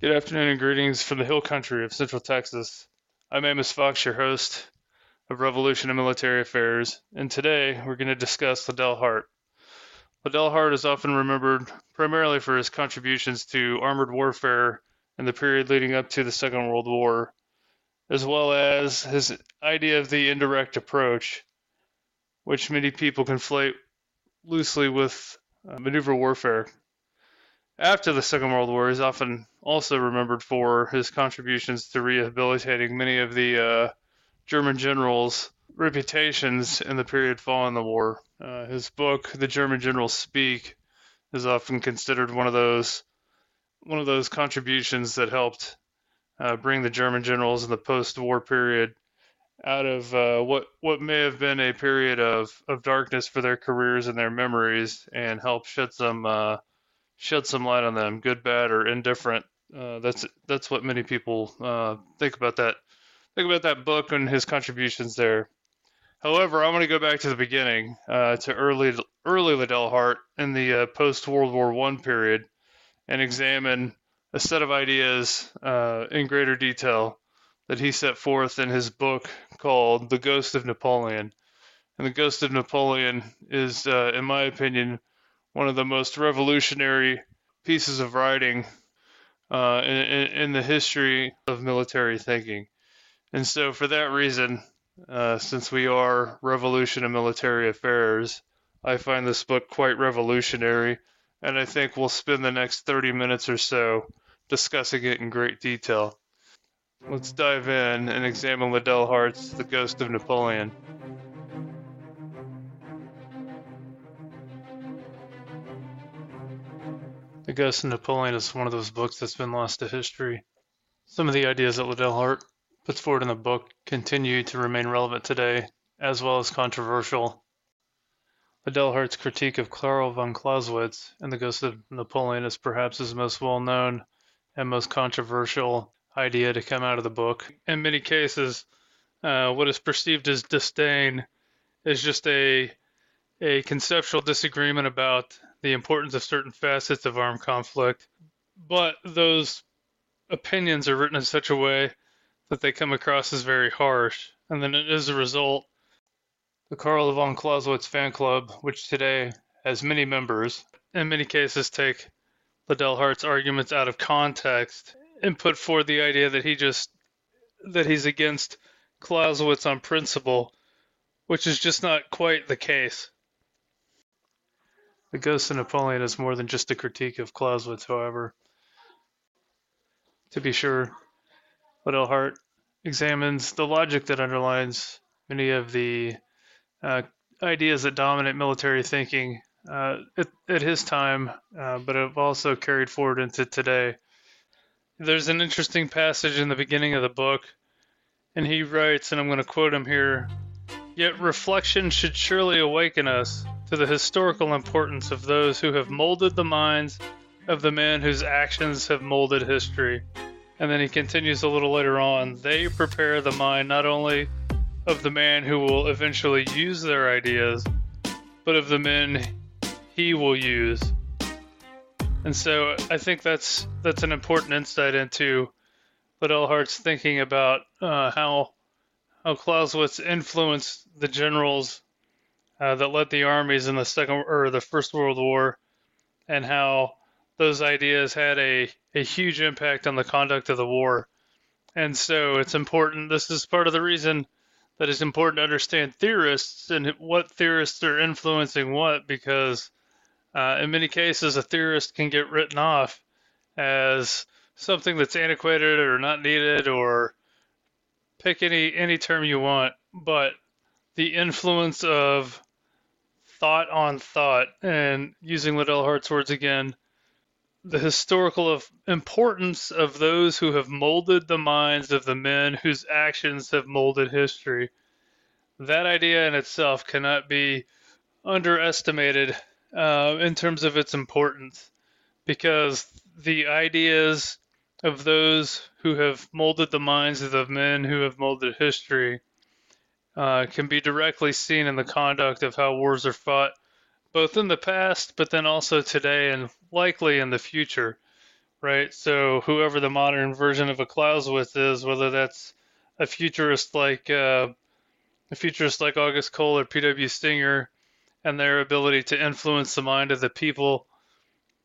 Good afternoon and greetings from the hill country of Central Texas. I'm Amos Fox, your host of Revolution and Military Affairs, and today we're going to discuss Liddell Hart. Liddell Hart is often remembered primarily for his contributions to armored warfare in the period leading up to the Second World War, as well as his idea of the indirect approach, which many people conflate loosely with uh, maneuver warfare after the Second World War, he's often also remembered for his contributions to rehabilitating many of the uh, German generals' reputations in the period following the war. Uh, his book, The German Generals Speak, is often considered one of those one of those contributions that helped uh, bring the German generals in the post-war period out of uh, what what may have been a period of, of darkness for their careers and their memories, and help shed some uh, shed some light on them, good, bad, or indifferent. Uh, that's that's what many people uh, think about that think about that book and his contributions there. However, I'm going to go back to the beginning uh, to early early Liddell Hart in the uh, post World War One period, and examine a set of ideas uh, in greater detail that he set forth in his book called "The Ghost of Napoleon." And the Ghost of Napoleon is, uh, in my opinion, one of the most revolutionary pieces of writing uh, in, in, the history of military thinking. And so, for that reason, uh, since we are revolution in military affairs, I find this book quite revolutionary, and I think we'll spend the next 30 minutes or so discussing it in great detail. Let's dive in and examine Liddell Hart's The Ghost of Napoleon. Ghost of Napoleon is one of those books that's been lost to history. Some of the ideas that Liddell Hart puts forward in the book continue to remain relevant today, as well as controversial. Liddell Hart's critique of Carl von Clausewitz and The Ghost of Napoleon is perhaps his most well known and most controversial idea to come out of the book. In many cases, uh, what is perceived as disdain is just a a conceptual disagreement about the importance of certain facets of armed conflict, but those opinions are written in such a way that they come across as very harsh. And then as a result, the Carl von Clausewitz fan club, which today has many members, in many cases take Liddell Hart's arguments out of context and put forward the idea that he just that he's against Clausewitz on principle, which is just not quite the case. The Ghost of Napoleon is more than just a critique of Clausewitz, however. To be sure, Liddell Hart examines the logic that underlines many of the uh, ideas that dominate military thinking uh, at, at, his time, uh, but have also carried forward into today. There's an interesting passage in the beginning of the book, and he writes, and I'm going to quote him here Yet reflection should surely awaken us to the historical importance of those who have molded the minds of the men whose actions have molded history. And then he continues a little later on they prepare the mind not only of the man who will eventually use their ideas, but of the men he will use. And so I think that's that's an important insight into Liddell Hart's thinking about uh, how how Clausewitz influenced the generals uh, that led the armies in the second or the First World War, and how those ideas had a, a huge impact on the conduct of the war. And so it's important. This is part of the reason that it's important to understand theorists and what theorists are influencing what, because uh, in many cases, a theorist can get written off as something that's antiquated or not needed, or pick any any term you want. But the influence of thought on thought, and using Liddell Hart's words again, the historical of importance of those who have molded the minds of the men whose actions have molded history. That idea in itself cannot be underestimated uh, in terms of its importance because the ideas of those who have molded the minds of the men who have molded history uh, can be directly seen in the conduct of how wars are fought both in the past, but then also today and likely in the future, right? So whoever the modern version of a Clausewitz is, whether that's a futurist like uh, a futurist like August Cole or P.W. Singer, and their ability to influence the mind of the people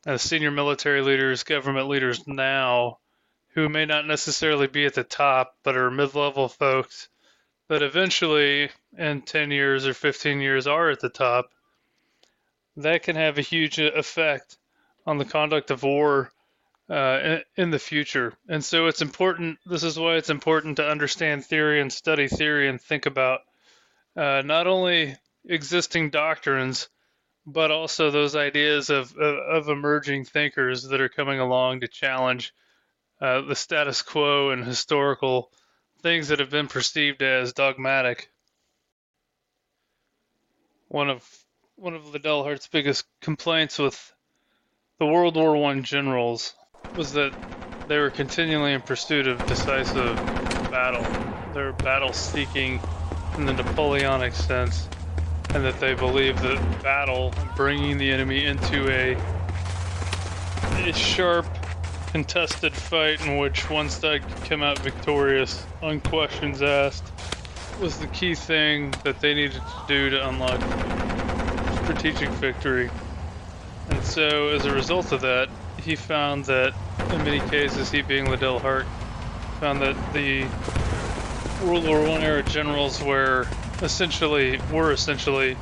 as senior military leaders, government leaders now, who may not necessarily be at the top, but are mid-level folks, but eventually in 10 years or 15 years are at the top that can have a huge effect on the conduct of war uh, in, the future. And so it's important. This is why it's important to understand theory and study theory and think about uh, not only existing doctrines, but also those ideas of, of, of, emerging thinkers that are coming along to challenge uh, the status quo and historical things that have been perceived as dogmatic. One of one of Liddell Hart's biggest complaints with the World War One generals was that they were continually in pursuit of decisive battle. They were battle seeking in the Napoleonic sense, and that they believed that battle, bringing the enemy into a, a sharp, contested fight in which one side come out victorious, on questions asked, was the key thing that they needed to do to unlock strategic victory. And so, as a result of that, he found that in many cases, he being Liddell Hart, found that the World War One era generals were essentially were essentially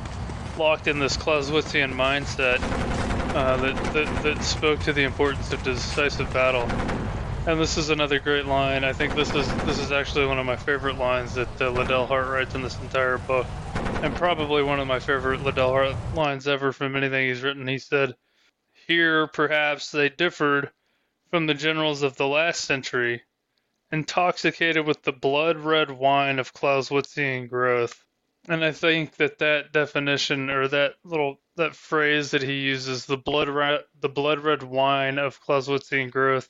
locked in this Clausewitzian mindset uh, that, that that spoke to the importance of decisive battle. And this is another great line. I think this is this is actually one of my favorite lines that uh, Liddell Hart writes in this entire book and probably one of my favorite Liddell Hart lines ever from anything he's written. He said, Here perhaps they differed from the generals of the last century, intoxicated with the blood red wine of Clausewitzian growth. And I think that that definition or that little that phrase that he uses, the blood red, the blood red wine of Clausewitzian growth,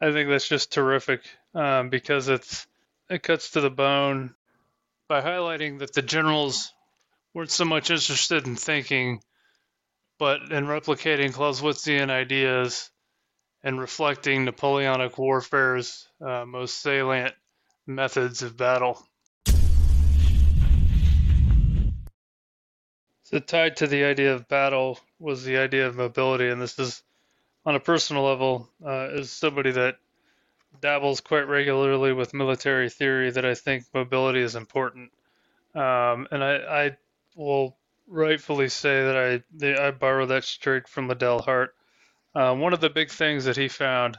I think that's just terrific um, because it's it cuts to the bone by highlighting that the generals weren't so much interested in thinking, but in replicating Clausewitzian ideas and reflecting Napoleonic warfare's uh, most salient methods of battle. So, tied to the idea of battle was the idea of mobility, and this is on a personal level, uh, as somebody that dabbles quite regularly with military theory that I think mobility is important. Um, and I, I, will rightfully say that I, I borrow that straight from Liddell Hart. Um, one of the big things that he found,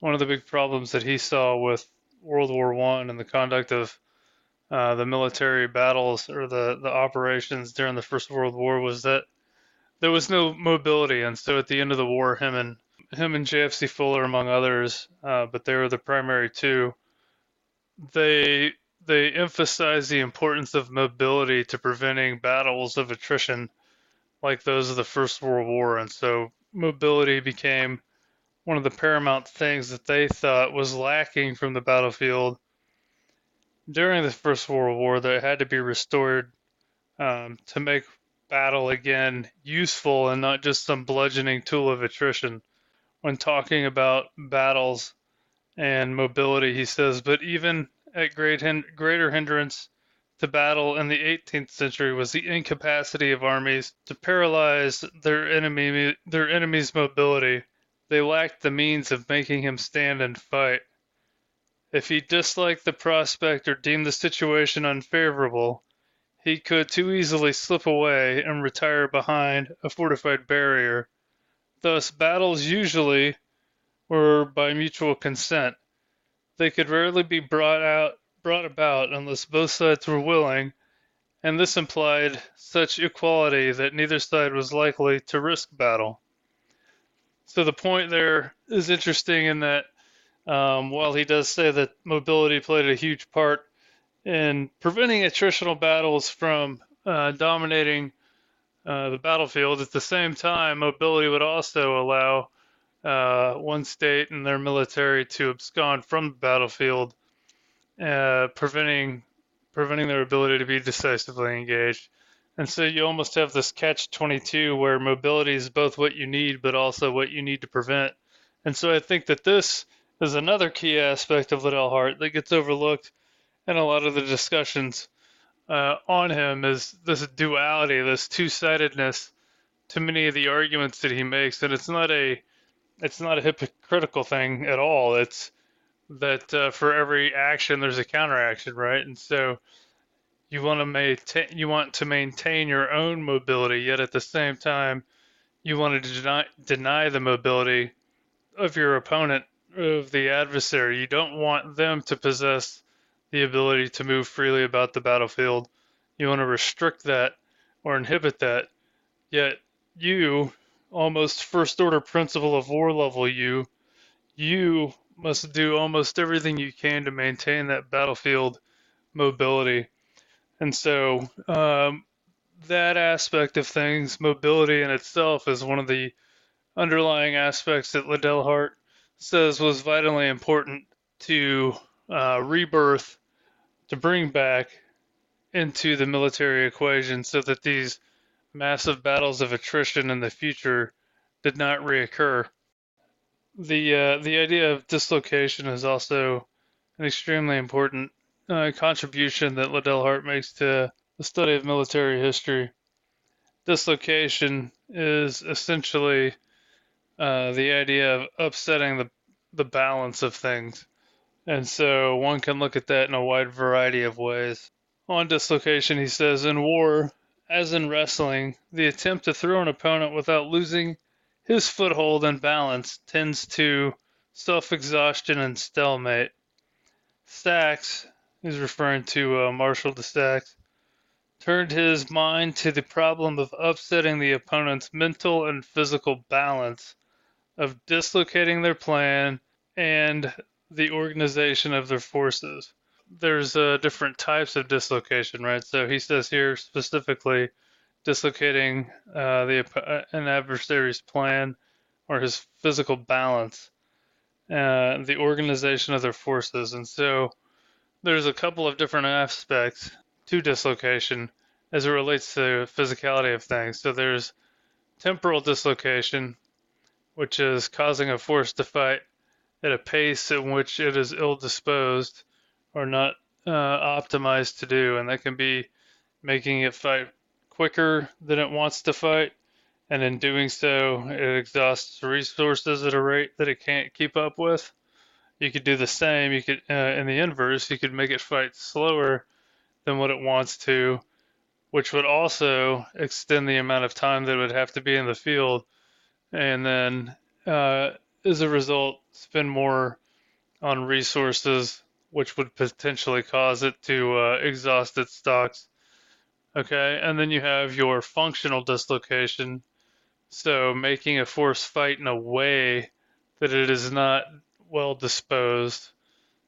one of the big problems that he saw with World War One and the conduct of uh, the military battles or the, the operations during the First World War was that there was no mobility, and so at the end of the war, him and him and JFC Fuller, among others, uh, but they were the primary two. They they emphasized the importance of mobility to preventing battles of attrition like those of the First World War, and so mobility became one of the paramount things that they thought was lacking from the battlefield during the First World War that had to be restored um, to make battle again useful and not just some bludgeoning tool of attrition. When talking about battles and mobility, he says, but even at great hin- greater hindrance to battle in the 18th century was the incapacity of armies to paralyze their enemy their enemy's mobility. They lacked the means of making him stand and fight. If he disliked the prospect or deemed the situation unfavorable, he could too easily slip away and retire behind a fortified barrier. Thus, battles usually were by mutual consent. They could rarely be brought out brought about unless both sides were willing, and this implied such equality that neither side was likely to risk battle. So the point there is interesting in that um, while he does say that mobility played a huge part in preventing attritional battles from uh, dominating uh, the battlefield. At the same time, mobility would also allow uh, one state and their military to abscond from the battlefield, uh, preventing preventing their ability to be decisively engaged. And so you almost have this catch 22 where mobility is both what you need, but also what you need to prevent. And so I think that this is another key aspect of Liddell Hart that gets overlooked in a lot of the discussions uh, on him is this duality, this two-sidedness to many of the arguments that he makes, and it's not a it's not a hypocritical thing at all. It's that uh, for every action there's a counteraction, right? And so you want to maintain you want to maintain your own mobility, yet at the same time you want to deny deny the mobility of your opponent, of the adversary. You don't want them to possess the ability to move freely about the battlefield. You want to restrict that or inhibit that. Yet you, almost first order principle of war level you, you must do almost everything you can to maintain that battlefield mobility. And so um, that aspect of things, mobility in itself, is one of the underlying aspects that Liddell Hart says was vitally important to uh, rebirth to bring back into the military equation so that these massive battles of attrition in the future did not reoccur. The uh, the idea of dislocation is also an extremely important uh, contribution that Liddell Hart makes to the study of military history. Dislocation is essentially uh, the idea of upsetting the the balance of things. And so one can look at that in a wide variety of ways. On dislocation, he says, in war, as in wrestling, the attempt to throw an opponent without losing his foothold and balance tends to self exhaustion and stalemate. Saxe, he's referring to uh, Marshal de Saxe, turned his mind to the problem of upsetting the opponent's mental and physical balance, of dislocating their plan, and the organization of their forces. There's uh, different types of dislocation, right? So he says here specifically dislocating uh, the uh, an adversary's plan or his physical balance, uh, the organization of their forces, and so there's a couple of different aspects to dislocation as it relates to physicality of things. So there's temporal dislocation, which is causing a force to fight at a pace in which it is ill disposed or not uh, optimized to do, and that can be making it fight quicker than it wants to fight, and in doing so, it exhausts resources at a rate that it can't keep up with. You could do the same. You could, uh, in the inverse, you could make it fight slower than what it wants to, which would also extend the amount of time that it would have to be in the field, and then uh, as a result, spend more on resources, which would potentially cause it to uh, exhaust its stocks. Okay, and then you have your functional dislocation, So making a force fight in a way that it is not well disposed.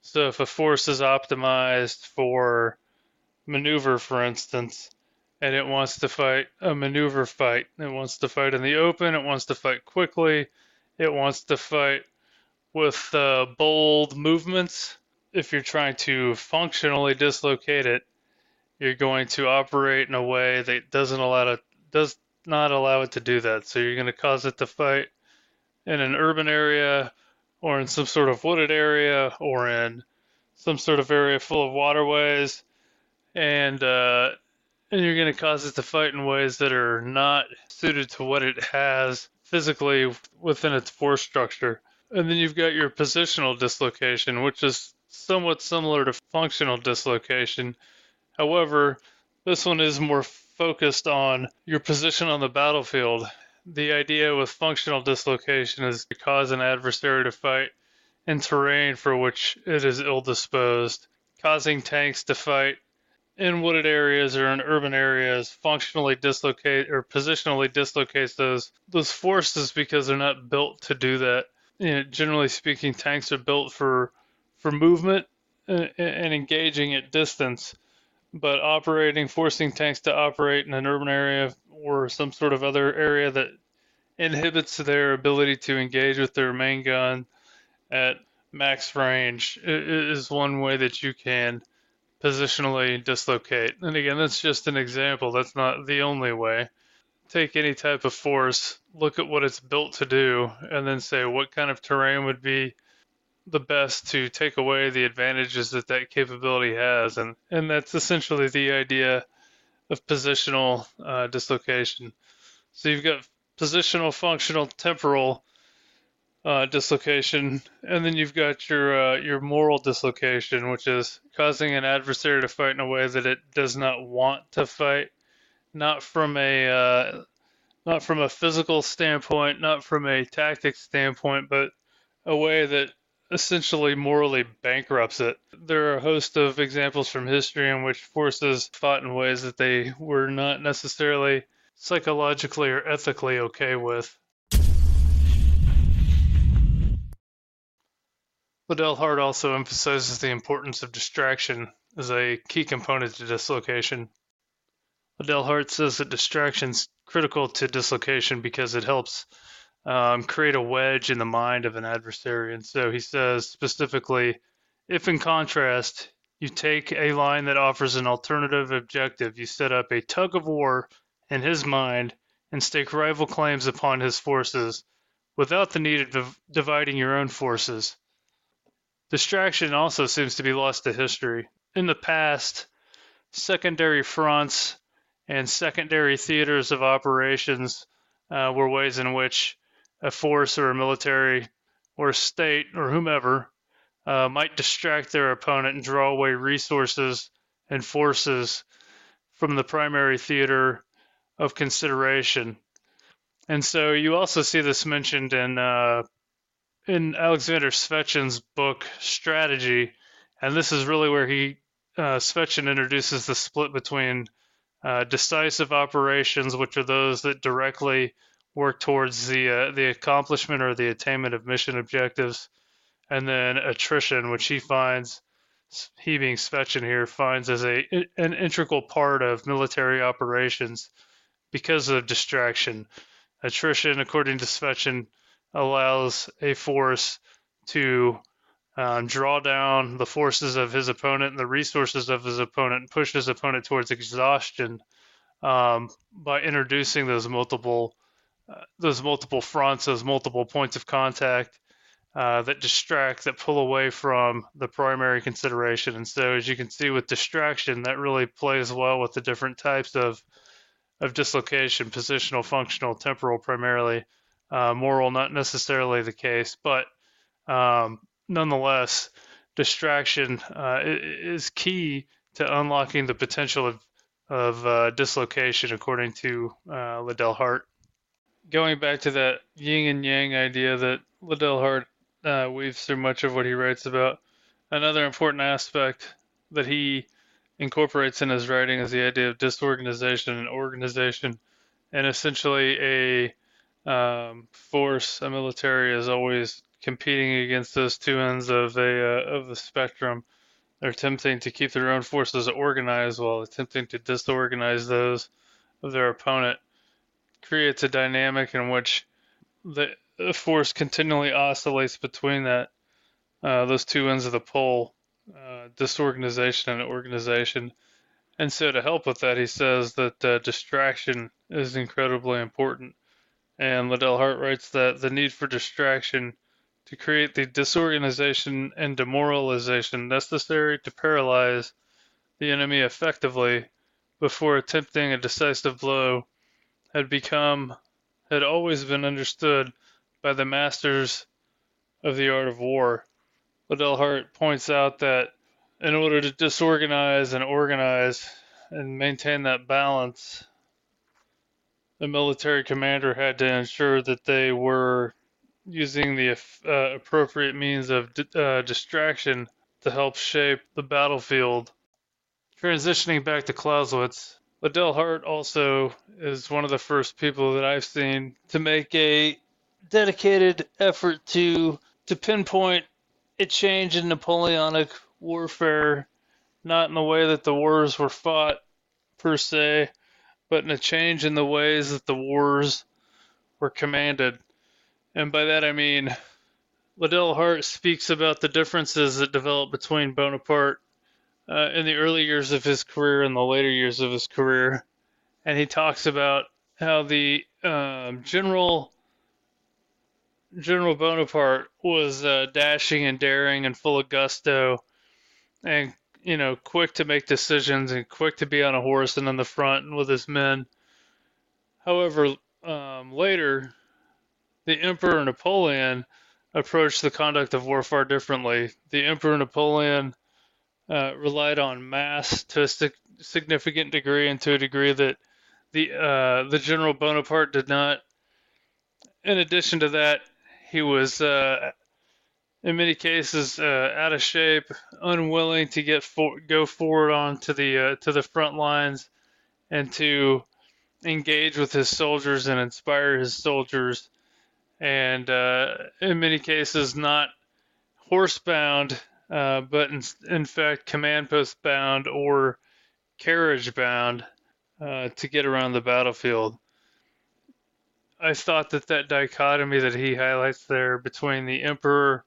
So if a force is optimized for maneuver, for instance, and it wants to fight a maneuver fight, it wants to fight in the open, it wants to fight quickly, it wants to fight with uh, bold movements. If you're trying to functionally dislocate it, you're going to operate in a way that doesn't allow it does not allow it to do that. So you're going to cause it to fight in an urban area or in some sort of wooded area or in some sort of area full of waterways and uh, and you're going to cause it to fight in ways that are not suited to what it has physically within its force structure. And then you've got your positional dislocation, which is somewhat similar to functional dislocation. However, this one is more focused on your position on the battlefield. The idea with functional dislocation is to cause an adversary to fight in terrain for which it is ill disposed, causing tanks to fight in wooded areas or in urban areas functionally dislocate or positionally dislocates those those forces because they're not built to do that. You know, generally speaking, tanks are built for for movement and, and engaging at distance, but operating, forcing tanks to operate in an urban area or some sort of other area that inhibits their ability to engage with their main gun at max range is one way that you can positionally dislocate. And again, that's just an example. That's not the only way. Take any type of force, look at what it's built to do, and then say what kind of terrain would be the best to take away the advantages that that capability has. And, and that's essentially the idea of positional uh, dislocation. So you've got positional, functional, temporal uh, dislocation, and then you've got your uh, your moral dislocation, which is causing an adversary to fight in a way that it does not want to fight, not from a uh, not from a physical standpoint, not from a tactic standpoint, but a way that essentially morally bankrupts it. There are a host of examples from history in which forces fought in ways that they were not necessarily psychologically or ethically okay with. Liddell Hart also emphasizes the importance of distraction as a key component to dislocation. Liddell Hart says that distraction is critical to dislocation because it helps um, create a wedge in the mind of an adversary. And so he says specifically, if in contrast, you take a line that offers an alternative objective, you set up a tug of war in his mind and stake rival claims upon his forces without the need of dividing your own forces. Distraction also seems to be lost to history. In the past, secondary fronts and secondary theaters of operations uh, were ways in which a force or a military or a state or whomever uh, might distract their opponent and draw away resources and forces from the primary theater of consideration. And so you also see this mentioned in uh, in Alexander Svechin's book Strategy, and this is really where he uh, Svechin introduces the split between uh, decisive operations, which are those that directly work towards the uh, the accomplishment or the attainment of mission objectives, and then attrition, which he finds he being Svechin here finds as a an integral part of military operations because of distraction. Attrition, according to Svechin, allows a force to um, draw down the forces of his opponent and the resources of his opponent and push his opponent towards exhaustion um, by introducing those multiple uh, those multiple fronts, those multiple points of contact uh, that distract, that pull away from the primary consideration. And so, as you can see with distraction, that really plays well with the different types of of dislocation, positional, functional, temporal, primarily uh, moral, not necessarily the case, but um, nonetheless, distraction uh, is key to unlocking the potential of, of uh, dislocation, according to uh, Liddell Hart. Going back to that yin and yang idea that Liddell Hart uh, weaves through much of what he writes about, another important aspect that he incorporates in his writing is the idea of disorganization and organization, and essentially a um, force, a military is always competing against those two ends of a uh, of the spectrum. They're attempting to keep their own forces organized while attempting to disorganize those of their opponent. Creates a dynamic in which the force continually oscillates between that uh, those two ends of the pole, uh, disorganization and organization. And so, to help with that, he says that uh, distraction is incredibly important. And Liddell Hart writes that the need for distraction to create the disorganization and demoralization necessary to paralyze the enemy effectively before attempting a decisive blow had become had always been understood by the masters of the art of war. Liddell Hart points out that in order to disorganize and organize and maintain that balance, the military commander had to ensure that they were using the uh, appropriate means of uh, distraction to help shape the battlefield. Transitioning back to Clausewitz, Liddell Hart also is one of the first people that I've seen to make a dedicated effort to to pinpoint a change in Napoleonic warfare, not in the way that the wars were fought per se, but in a change in the ways that the wars were commanded. And by that I mean Liddell Hart speaks about the differences that developed between Bonaparte uh, in the early years of his career and the later years of his career. And he talks about how the um, general General Bonaparte was uh, dashing and daring and full of gusto, and you know, quick to make decisions and quick to be on a horse and in the front and with his men. However, um, later the Emperor Napoleon approached the conduct of war far differently. The Emperor Napoleon uh, relied on mass to a significant degree, and to a degree that the uh, the General Bonaparte did not. In addition to that, he was uh, in many cases uh, out of shape, unwilling to get for- go forward onto the uh, to the front lines, and to engage with his soldiers and inspire his soldiers and uh, in many cases not horsebound, uh, but in, in, fact command post bound or carriage bound uh, to get around the battlefield. I thought that that dichotomy that he highlights there between the emperor,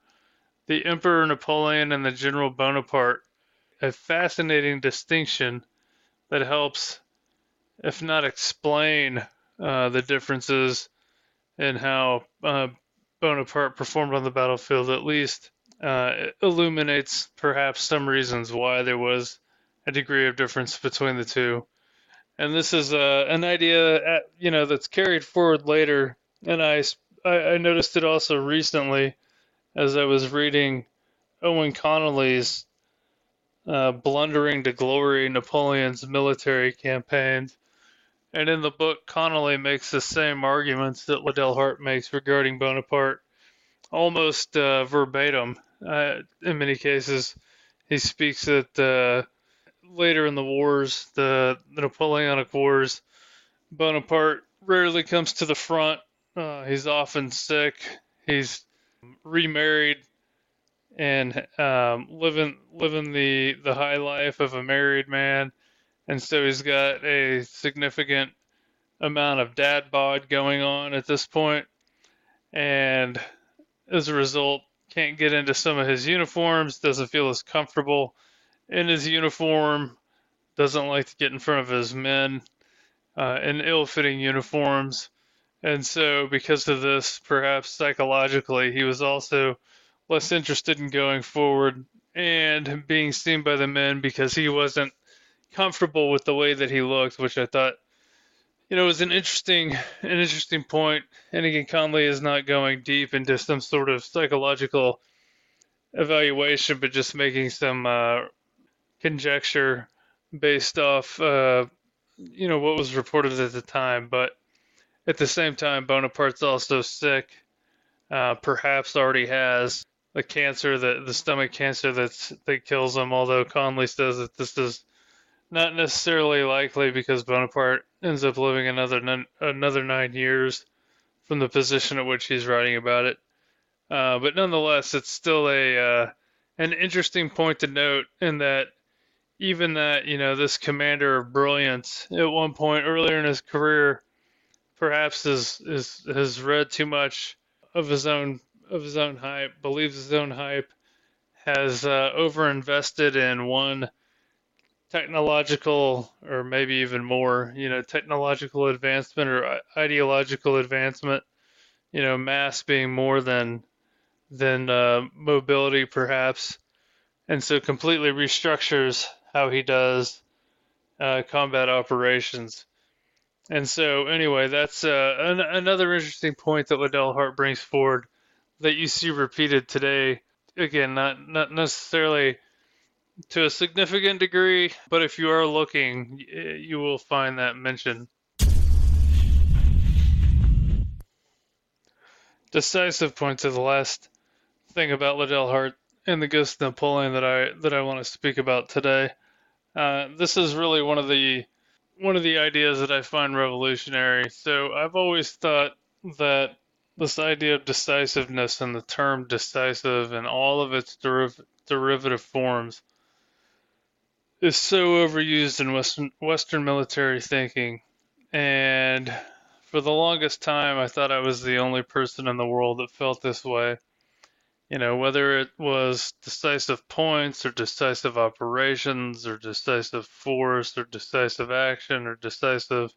the emperor Napoleon, and the General Bonaparte, a fascinating distinction that helps, if not explain, uh, the differences and how uh, Bonaparte performed on the battlefield at least uh, illuminates perhaps some reasons why there was a degree of difference between the two. And this is uh, an idea, at, uh, you know, that's carried forward later. And I, I noticed it also recently as I was reading Owen Connelly's uh, Blundering to Glory Napoleon's military campaigns and in the book, Connelly makes the same arguments that Liddell Hart makes regarding Bonaparte, almost uh, verbatim. Uh, in many cases, he speaks that uh, later in the wars, the, the, Napoleonic Wars, Bonaparte rarely comes to the front. Uh, he's often sick. He's remarried and um, living living the the high life of a married man and so he's got a significant amount of dad bod going on at this point, and as a result, can't get into some of his uniforms, doesn't feel as comfortable in his uniform, doesn't like to get in front of his men uh, in ill fitting uniforms. And so, because of this, perhaps psychologically, he was also less interested in going forward and being seen by the men because he wasn't comfortable with the way that he looked, which I thought, you know, was an interesting, an interesting point. And again, Conley is not going deep into some sort of psychological evaluation, but just making some uh, conjecture based off, uh, you know, what was reported at the time. But at the same time, Bonaparte's also sick. Uh, perhaps already has the cancer that the stomach cancer that's that kills him. Although Conley says that this is not necessarily likely because Bonaparte ends up living another another nine years from the position at which he's writing about it. Uh, but nonetheless, it's still a uh, an interesting point to note in that even that you know this commander of brilliance at one point earlier in his career perhaps is, is has read too much of his own of his own hype, believes his own hype, has uh, overinvested in one technological or maybe even more, you know, technological advancement or ideological advancement, you know, mass being more than than uh, mobility perhaps, and so completely restructures how he does uh, combat operations. And so, anyway, that's uh, an- another interesting point that Liddell Hart brings forward that you see repeated today. Again, not not necessarily to a significant degree, but if you are looking, you will find that mentioned. Decisive points are the last thing about Liddell Hart and the Ghost of Napoleon that I that I want to speak about today. Uh, this is really one of the one of the ideas that I find revolutionary. So I've always thought that this idea of decisiveness and the term decisive and all of its deriv- derivative forms is so overused in Western Western military thinking. And for the longest time, I thought I was the only person in the world that felt this way you know, whether it was decisive points or decisive operations or decisive force or decisive action or decisive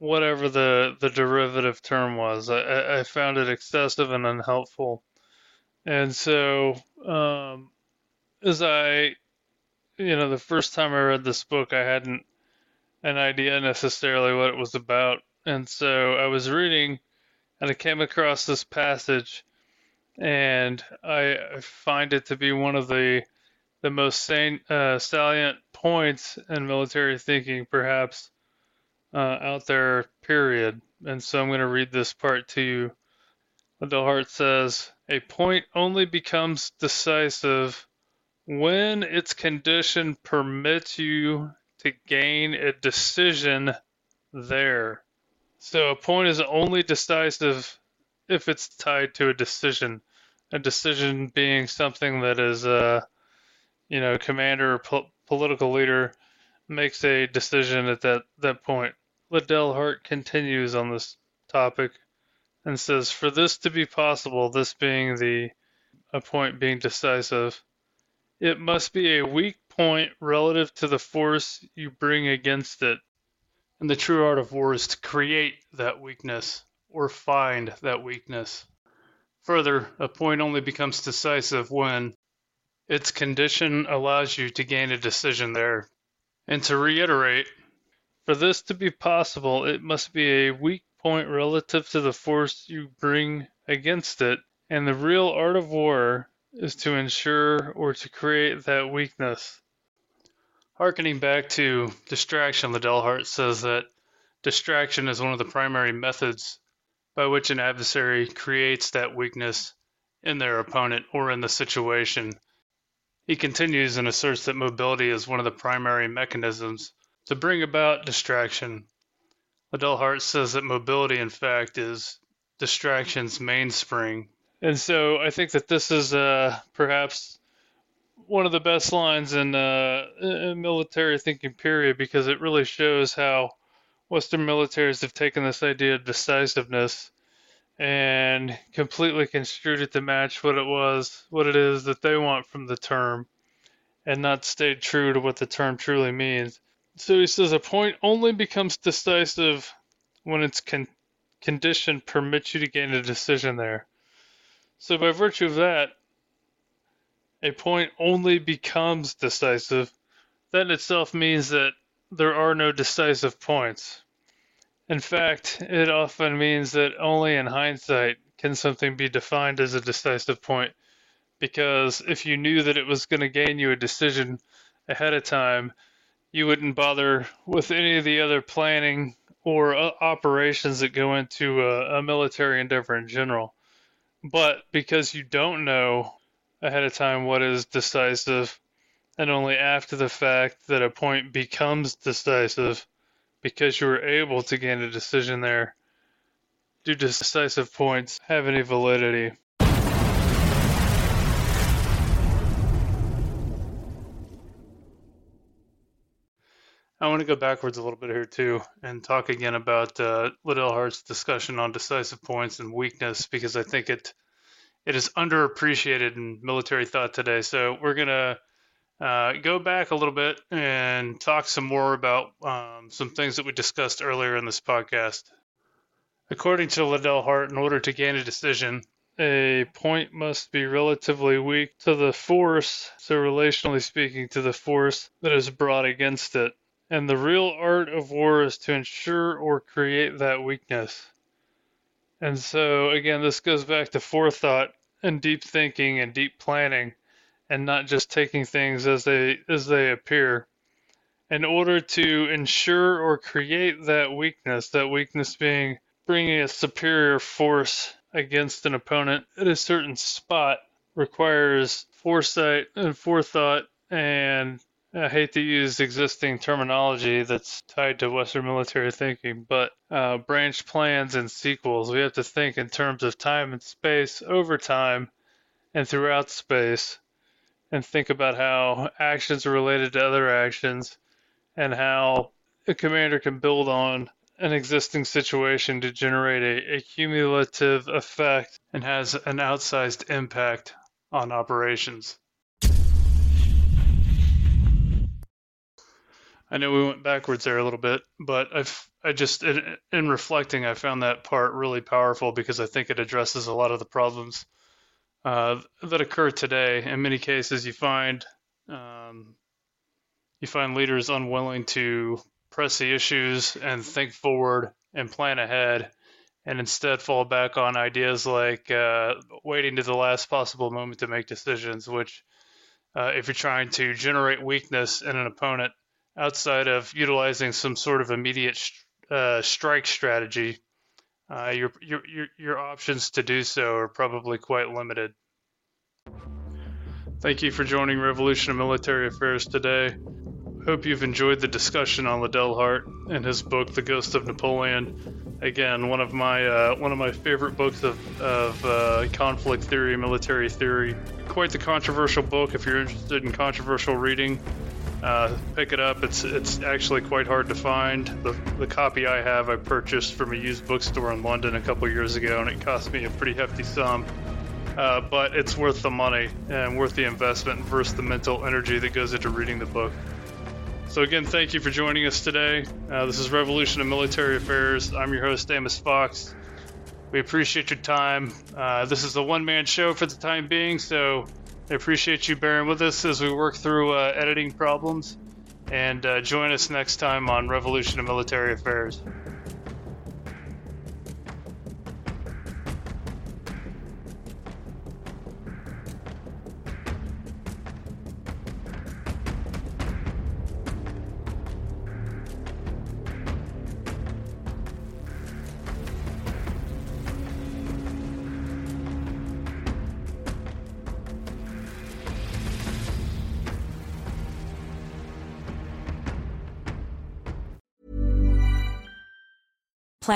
whatever the, the derivative term was, I, I found it excessive and unhelpful. And so, um, as I, you know, the first time I read this book, I hadn't an idea necessarily what it was about. And so I was reading and I came across this passage and I find it to be one of the the most sane, uh, salient points in military thinking, perhaps uh, out there. Period. And so I'm going to read this part to you. Liddell Hart says, "A point only becomes decisive when its condition permits you to gain a decision there." So a point is only decisive if it's tied to a decision a decision being something that is, uh, you know, commander or po- political leader makes a decision at that, that point. Liddell Hart continues on this topic and says, For this to be possible, this being the a point being decisive, it must be a weak point relative to the force you bring against it. And the true art of war is to create that weakness or find that weakness. Further, a point only becomes decisive when its condition allows you to gain a decision there. And to reiterate, for this to be possible, it must be a weak point relative to the force you bring against it, and the real art of war is to ensure or to create that weakness. Harkening back to distraction, Liddell Hart says that distraction is one of the primary methods by which an adversary creates that weakness in their opponent or in the situation. He continues and asserts that mobility is one of the primary mechanisms to bring about distraction. Liddell Hart says that mobility, in fact, is distraction's mainspring. And so I think that this is uh, perhaps one of the best lines in, uh, in military thinking, period, because it really shows how Western militaries have taken this idea of decisiveness and completely construed it to match what it was, what it is that they want from the term, and not stayed true to what the term truly means. So he says a point only becomes decisive when its con- condition permits you to gain a decision there. So by virtue of that, a point only becomes decisive. That in itself means that there are no decisive points. In fact, it often means that only in hindsight can something be defined as a decisive point. Because if you knew that it was going to gain you a decision ahead of time, you wouldn't bother with any of the other planning or uh, operations that go into a, a military endeavor in general. But because you don't know ahead of time what is decisive, and only after the fact that a point becomes decisive because you were able to gain a decision there, do decisive points have any validity? I want to go backwards a little bit here too and talk again about uh, Liddell Hart's discussion on decisive points and weakness because I think it it is underappreciated in military thought today. So we're gonna uh, go back a little bit and talk some more about um, some things that we discussed earlier in this podcast. According to Liddell Hart, in order to gain a decision, a point must be relatively weak to the force, so relationally speaking, to the force that is brought against it. And the real art of war is to ensure or create that weakness. And so, again, this goes back to forethought and deep thinking and deep planning and not just taking things as they as they appear. In order to ensure or create that weakness, that weakness being bringing a superior force against an opponent at a certain spot requires foresight and forethought and I hate to use existing terminology that's tied to Western military thinking, but uh, branch plans and sequels. We have to think in terms of time and space over time and throughout space, and think about how actions are related to other actions and how a commander can build on an existing situation to generate a, a cumulative effect and has an outsized impact on operations. I know we went backwards there a little bit, but I've I just in, in, reflecting, I found that part really powerful because I think it addresses a lot of the problems uh, that occur today. In many cases, you find um, you find leaders unwilling to press the issues and think forward and plan ahead, and instead fall back on ideas like uh, waiting to the last possible moment to make decisions, which uh, if you're trying to generate weakness in an opponent outside of utilizing some sort of immediate uh, strike strategy, uh, your, your, your, your options to do so are probably quite limited. Thank you for joining Revolution of Military Affairs today. Hope you've enjoyed the discussion on Liddell Hart and his book, The Ghost of Napoleon. Again, one of my uh, one of my favorite books of, of uh, conflict theory, military theory. Quite the controversial book. If you're interested in controversial reading, uh, pick it up. It's it's actually quite hard to find. The, the copy I have I purchased from a used bookstore in London a couple years ago, and it cost me a pretty hefty sum. Uh, but it's worth the money and worth the investment versus the mental energy that goes into reading the book. So again, thank you for joining us today. Uh, this is Revolution of Military Affairs. I'm your host, Amos Fox. We appreciate your time. Uh, this is a one-man show for the time being, so I appreciate you bearing with us as we work through uh, editing problems. And uh, join us next time on Revolution of Military Affairs.